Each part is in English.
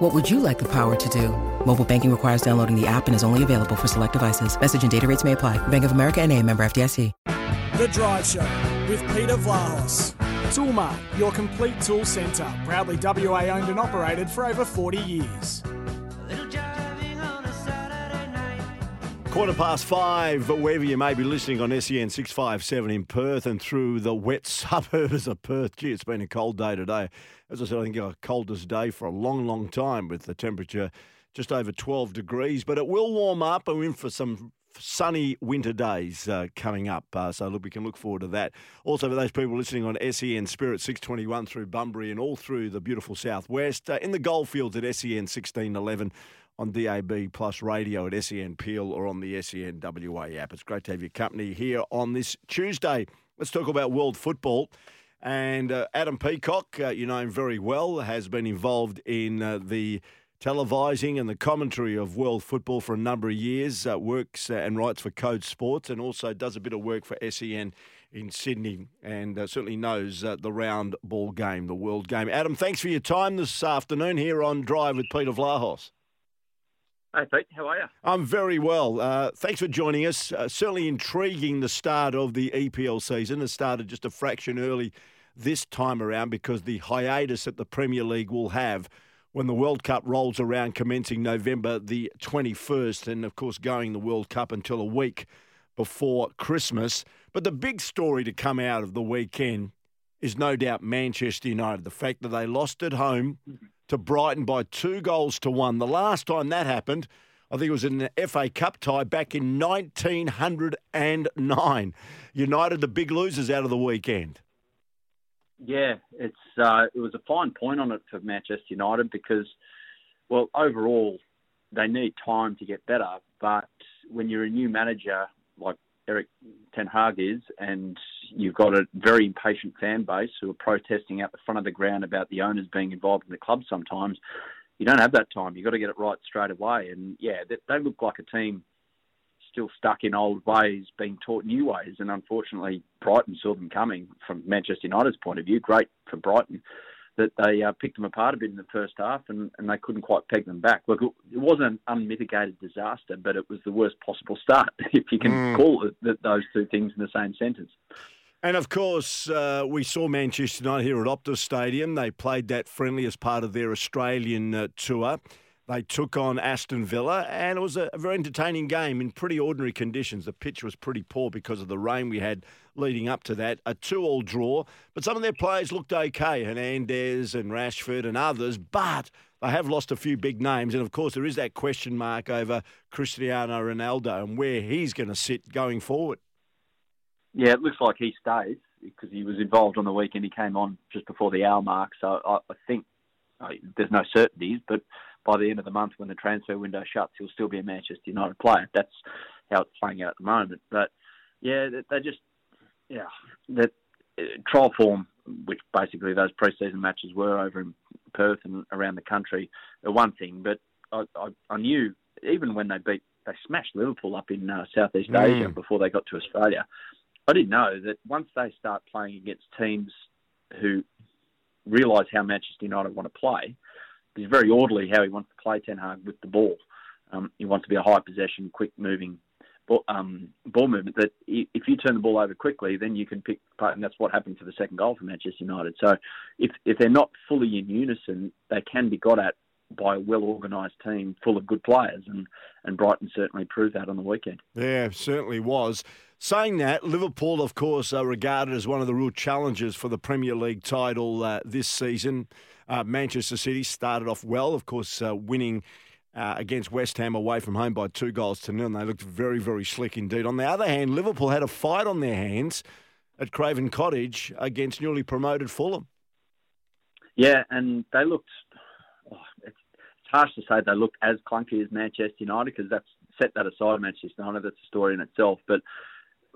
What would you like the power to do? Mobile banking requires downloading the app and is only available for select devices. Message and data rates may apply. Bank of America and a member FDIC. The Drive Show with Peter Vlahos. Toolmart, your complete tool centre. Proudly WA owned and operated for over 40 years. Quarter past five, wherever you may be listening on SEN 657 in Perth and through the wet suburbs of Perth. Gee, it's been a cold day today. As I said, I think our coldest day for a long, long time with the temperature just over 12 degrees. But it will warm up and we're in for some sunny winter days uh, coming up. Uh, so look, we can look forward to that. Also, for those people listening on SEN Spirit 621 through Bunbury and all through the beautiful southwest, uh, in the goldfields at SEN 1611 on DAB Plus Radio at SEN Peel or on the SEN WA app. It's great to have your company here on this Tuesday. Let's talk about world football. And uh, Adam Peacock, uh, you know him very well, has been involved in uh, the televising and the commentary of world football for a number of years, uh, works uh, and writes for Code Sports, and also does a bit of work for SEN in Sydney, and uh, certainly knows the round ball game, the world game. Adam, thanks for your time this afternoon here on Drive with Peter Vlahos. Hey, Pete, how are you? I'm very well. Uh, thanks for joining us. Uh, certainly intriguing the start of the EPL season. It started just a fraction early this time around because the hiatus that the Premier League will have when the World Cup rolls around, commencing November the 21st, and of course going the World Cup until a week before Christmas. But the big story to come out of the weekend is no doubt Manchester United. The fact that they lost at home. Mm-hmm to Brighton by two goals to one. The last time that happened, I think it was in the FA Cup tie back in 1909. United, the big losers out of the weekend. Yeah, it's uh, it was a fine point on it for Manchester United because, well, overall, they need time to get better. But when you're a new manager like Erik Ten Hag is, and you've got a very impatient fan base who are protesting out the front of the ground about the owners being involved in the club sometimes. You don't have that time. You've got to get it right straight away. And yeah, they, they look like a team still stuck in old ways, being taught new ways. And unfortunately, Brighton saw them coming from Manchester United's point of view. Great for Brighton that they uh, picked them apart a bit in the first half and, and they couldn't quite peg them back. Look, it, wasn't an unmitigated disaster, but it was the worst possible start, if you can mm. call it those two things in the same sentence. And of course, uh, we saw Manchester United here at Optus Stadium. They played that friendly as part of their Australian uh, tour. They took on Aston Villa, and it was a, very entertaining game in pretty ordinary conditions. The pitch was pretty poor because of the rain we had leading up to that. A two-all draw, but some of their players looked okay, Fernandes and Rashford and others, but they have lost a few big names, and of course there is that question mark over Cristiano Ronaldo and where he's going to sit going forward. Yeah, it looks like he stays because he was involved on the weekend. He came on just before the hour mark, so I, I think there's no certainties, but by the end of the month when the transfer window shuts, he'll still be a Manchester United player. That's how it's playing out at the moment. But yeah, they just yeah that uh, trial form, which basically those pre-season matches were over in Perth and around the country, are one thing. But I, I, I knew even when they beat they smashed Liverpool up in uh, Southeast mm. Asia before they got to Australia. I didn't know that once they start playing against teams who realise how Manchester United want to play, he's very orderly how he wants to play Ten Hag with the ball. Um, he wants to be a high possession, quick moving ball, um, ball movement. That if you turn the ball over quickly, then you can pick part, and that's what happened for the second goal for Manchester United. So if if they're not fully in unison, they can be got at by a well organised team full of good players, and, and Brighton certainly proved that on the weekend. Yeah, certainly was. Saying that, Liverpool, of course, are regarded as one of the real challengers for the Premier League title uh, this season. Uh, Manchester City started off well, of course, uh, winning uh, against West Ham away from home by two goals to nil, and they looked very, very slick indeed. On the other hand, Liverpool had a fight on their hands at Craven Cottage against newly promoted Fulham. Yeah, and they looked. Oh, it's, it's harsh to say they looked as clunky as Manchester United because that's set that aside. Manchester United, that's a story in itself. But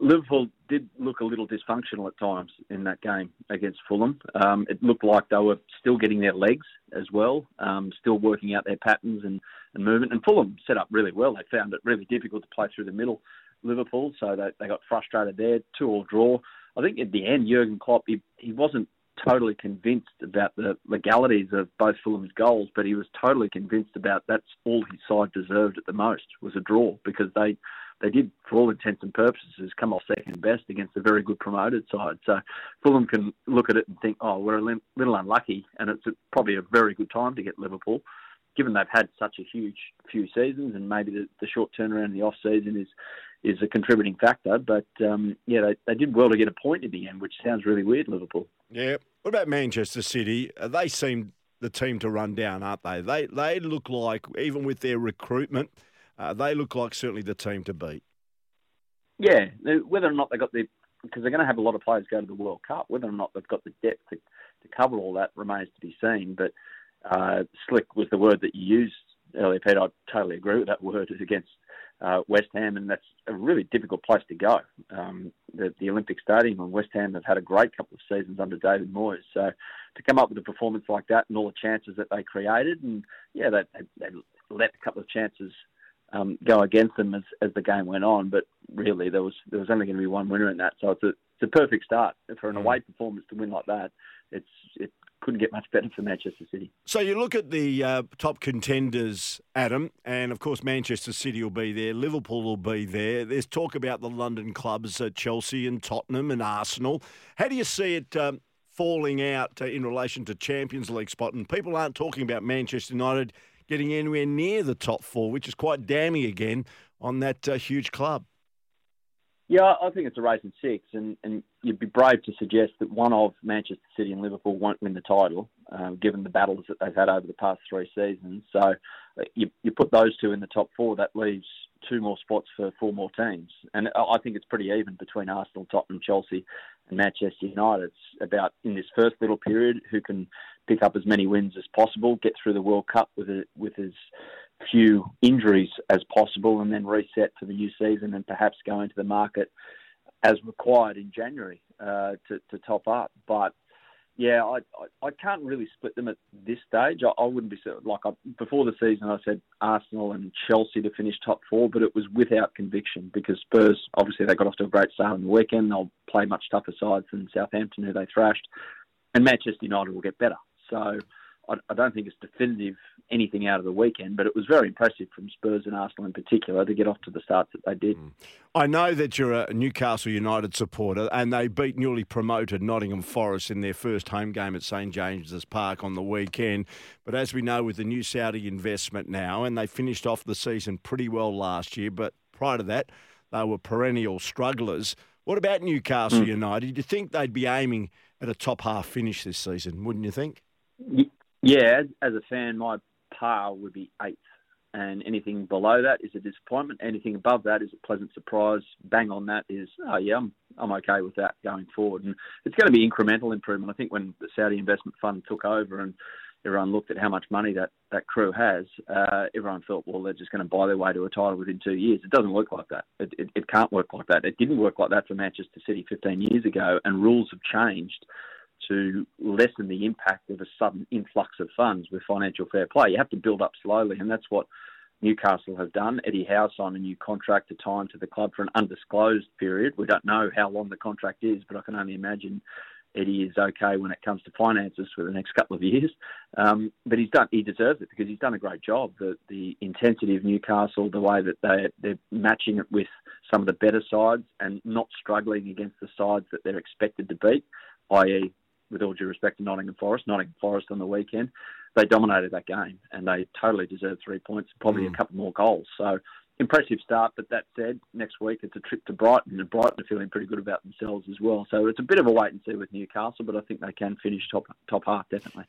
Liverpool did look a little dysfunctional at times in that game against Fulham. Um, it looked like they were still getting their legs as well, um, still working out their patterns and, and movement. And Fulham set up really well. They found it really difficult to play through the middle, Liverpool, so they, they got frustrated there. Two all draw. I think at the end, Jurgen Klopp, he, he wasn't totally convinced about the legalities of both Fulham's goals, but he was totally convinced about that's all his side deserved at the most was a draw because they they did, for all intents and purposes, come off second best against a very good promoted side. So Fulham can look at it and think, oh, we're a little unlucky, and it's probably a very good time to get Liverpool, given they've had such a huge few seasons, and maybe the, the short turnaround in the off season is is a contributing factor. But um, yeah, they, they did well to get a point in the end, which sounds really weird, Liverpool. Yeah. What about Manchester City? Uh, they seem the team to run down, aren't they? They they look like even with their recruitment uh, they look like certainly the team to beat. Yeah, whether or not they got the because they're going to have a lot of players go to the World Cup. Whether or not they've got the depth to, to cover all that remains to be seen. But uh, slick was the word that you used earlier, Peter. I totally agree with that word. Is against uh, West Ham, and that's a really difficult place to go. Um, the, the, Olympic Stadium and West Ham have had a great couple of seasons under David Moyes. So to come up with a performance like that and all the chances that they created, and yeah, they, they, they let a couple of chances um, go against them as, as the game went on. But really, there was there was only going to be one winner in that, so it's a it's a perfect start for an mm. away performance to win like that. It's it couldn't get much better for Manchester City. So you look at the uh, top contenders, Adam, and of course Manchester City will be there, Liverpool will be there. There's talk about the London clubs, uh, Chelsea and Tottenham and Arsenal. How do you see it? Um, falling out uh, in relation to Champions League spot, and people aren't talking about Manchester United getting anywhere near the top four, which is quite damning again on that uh, huge club. Yeah, I think it's a race in six, and, and you'd be brave to suggest that one of Manchester City and Liverpool won't win the title, uh, given the battles that they've had over the past three seasons. So uh, you, you put those two in the top four, that leaves two more spots for four more teams. And I think it's pretty even between Arsenal, Tottenham, Chelsea, and Manchester United. It's about in this first little period who can pick up as many wins as possible, get through the World Cup with a, with as few injuries as possible, and then reset for the new season and perhaps go into the market as required in January uh, to, to top up. But yeah, I, I, I can't really split them at this stage. I, I wouldn't be like I, before the season. I said Arsenal and Chelsea to finish top four, but it was without conviction because Spurs obviously they got off to a great start on the weekend. They'll play much tougher sides than Southampton, who they thrashed, and Manchester United will get better. So I, I don't think it's definitive anything out of the weekend, but it was very impressive from Spurs and Arsenal in particular to get off to the starts that they did. Mm. I know that you're a Newcastle United supporter, and they beat newly promoted Nottingham Forest in their first home game at St James's Park on the weekend. But as we know, with the new Saudi investment now, and they finished off the season pretty well last year, but prior to that, they were perennial strugglers. What about Newcastle mm. United? Do you think they'd be aiming at a top half finish this season, wouldn't you think? Yeah, as, a fan, my par would be eighth, and anything below that is a disappointment. Anything above that is a pleasant surprise. Bang on that is, oh yeah, I'm, I'm okay with that going forward. And it's going to be incremental improvement. I think when the Saudi Investment Fund took over and everyone looked at how much money that, that crew has, uh, everyone felt, well, they're just going to buy their way to a title within two years. It doesn't work like that. It, it, it can't work like that. It didn't work like that for Manchester City 15 years ago, and rules have changed to lessen the impact of a sudden influx of funds with financial fair play. You have to build up slowly, and that's what Newcastle have done. Eddie Howe signed a new contract to time to the club for an undisclosed period. We don't know how long the contract is, but I can only imagine Eddie is okay when it comes to finances for the next couple of years. Um, but he's done, he deserves it because he's done a great job. The, the intensity of Newcastle, the way that they, they're matching it with some of the better sides and not struggling against the sides that they're expected to beat, i.e., with all due respect to Nottingham Forest, Nottingham Forest on the weekend, they dominated that game and they totally deserved three points, probably mm. a couple more goals. So impressive start. But that said, next week it's a trip to Brighton, and Brighton are feeling pretty good about themselves as well. So it's a bit of a wait and see with Newcastle, but I think they can finish top top half definitely.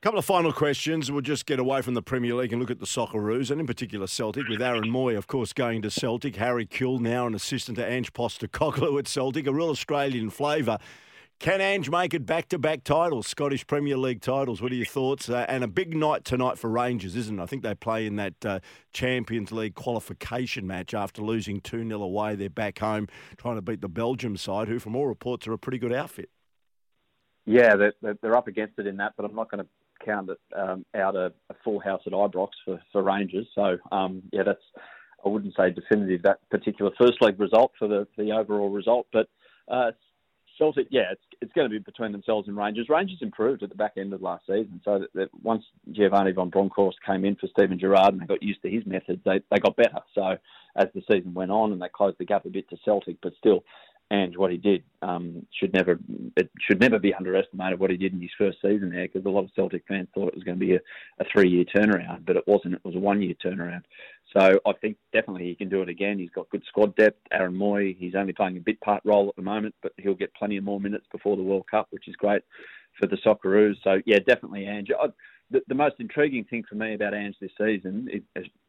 Couple of final questions. We'll just get away from the Premier League and look at the Socceroos, and in particular Celtic, with Aaron Mooy, of course, going to Celtic. Harry Kewell, now an assistant to Ange Postecoglou at Celtic, a real Australian flavour. Can Ange make it back to back titles, Scottish Premier League titles? What are your thoughts? Uh, and a big night tonight for Rangers, isn't it? I think they play in that uh, Champions League qualification match after losing 2 0 away. They're back home trying to beat the Belgium side, who, from all reports, are a pretty good outfit. Yeah, they're, they're up against it in that, but I'm not going to count it um, out a, a, full house at Ibrox for, for Rangers. So, um, yeah, that's, I wouldn't say definitive that particular first leg result for the, the overall result, but uh, Celtic, yeah, it's it's going to be between themselves and Rangers. Rangers improved at the back end of last season, so that, that once Giovanni van Bronckhorst came in for Steven Gerrard and they got used to his methods, they they got better. So as the season went on and they closed the gap a bit to Celtic, but still, and what he did um, should never it should never be underestimated. What he did in his first season there, because a lot of Celtic fans thought it was going to be a, a three year turnaround, but it wasn't. It was a one year turnaround. So I think definitely he can do it again. He's got good squad depth. Aaron Mooy, he's only playing a bit part role at the moment, but he'll get plenty of more minutes before the World Cup, which is great for the Socceroos. So yeah, definitely Ange. I, the, the, most intriguing thing for me about Ange this season,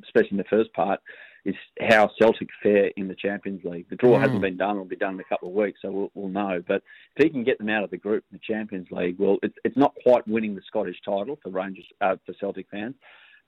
especially in the first part, is how Celtic fare in the Champions League. The draw mm. hasn't been done; it'll be done in a couple of weeks, so we'll, we'll, know. But if he can get them out of the group in the Champions League, well, it's, it's not quite winning the Scottish title for Rangers uh, for Celtic fans,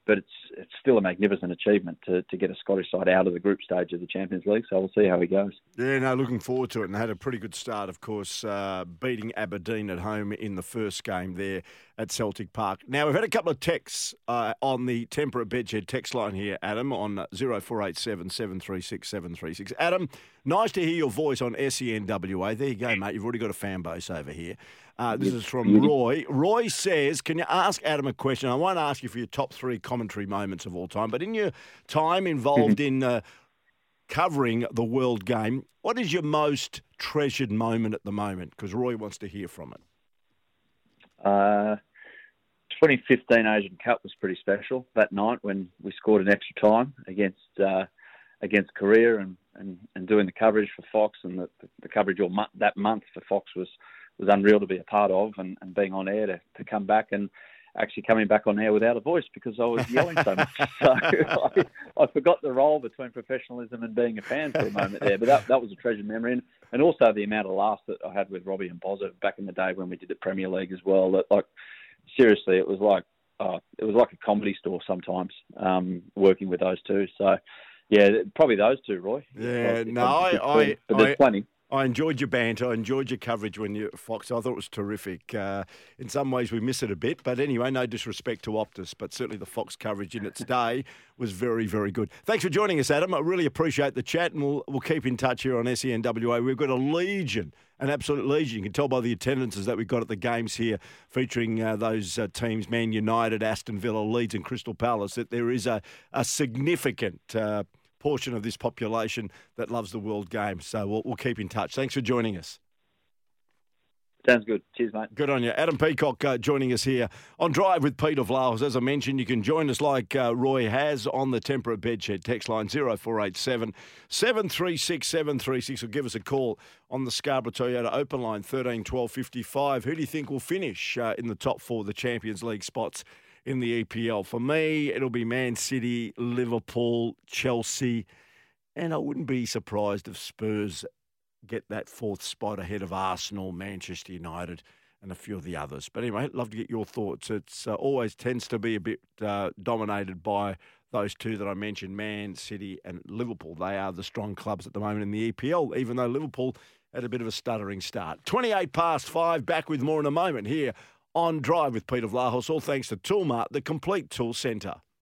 but it's it's still a magnificent achievement to, to get a Scottish side out of the group stage of the Champions League. So we'll see how he goes. Yeah, no, looking forward to it, and had a pretty good start, of course, uh, beating Aberdeen at home in the first game there at Celtic Park. Now we've had a couple of texts uh, on the Temperate Bedshed text line here, Adam, on 0487 736 736. Adam, nice to hear your voice on SENWA. There you go, mate. You've already got a fan base over here. Uh, this is from Roy. Roy says, Can you ask Adam a question? I won't ask you for your top three commentary moments of all time, but in your time involved in uh, covering the World Game, what is your most treasured moment at the moment? Because Roy wants to hear from it. Uh, 2015 Asian Cup was pretty special that night when we scored an extra time against uh, against Korea and, and, and doing the coverage for Fox and the, the coverage all mo- that month for Fox was was unreal to be a part of and, and being on air to, to come back and actually coming back on air without a voice because I was yelling so much. so I, I, forgot the role between professionalism and being a fan for a moment there. But that, that was a treasured memory. And, and also the amount of laughs that I had with Robbie and Bozza back in the day when we did the Premier League as well. That like seriously, it was like uh, it was like a comedy store sometimes um, working with those two. So yeah, probably those two, Roy. Yeah, no, I, I, but there's I, plenty. I enjoyed your banter. I enjoyed your coverage when you Fox. I thought it was terrific. Uh, in some ways, we miss it a bit, but anyway, no disrespect to Optus, but certainly the Fox coverage in its day was very, very good. Thanks for joining us, Adam. I really appreciate the chat, and we'll we'll keep in touch here on SENWA. We've got a legion, an absolute legion. You can tell by the attendances that we've got at the games here, featuring uh, those uh, teams: Man United, Aston Villa, Leeds, and Crystal Palace. That there is a a significant uh, portion of this population that loves the world game. So we'll, we'll keep in touch. Thanks for joining us. Sounds good. Cheers, mate. Good on you. Adam Peacock uh, joining us here on Drive with Peter Vlahos. As I mentioned, you can join us like uh, Roy has on the Temperate Bedshed text line 0487 736 736 or give us a call on the Scarborough Toyota open line 13 12 55. Who do you think will finish uh, in the top four of the Champions League spots in the EPL. For me, it'll be Man City, Liverpool, Chelsea, and I wouldn't be surprised if Spurs get that fourth spot ahead of Arsenal, Manchester United, and a few of the others. But anyway, I'd love to get your thoughts. It's uh, always tends to be a bit uh, dominated by those two that I mentioned, Man City and Liverpool. They are the strong clubs at the moment in the EPL, even though Liverpool had a bit of a stuttering start. 28 past five, back with more in a moment here on Drive with Peter Vlahos, all thanks to Toolmart, the complete tool centre.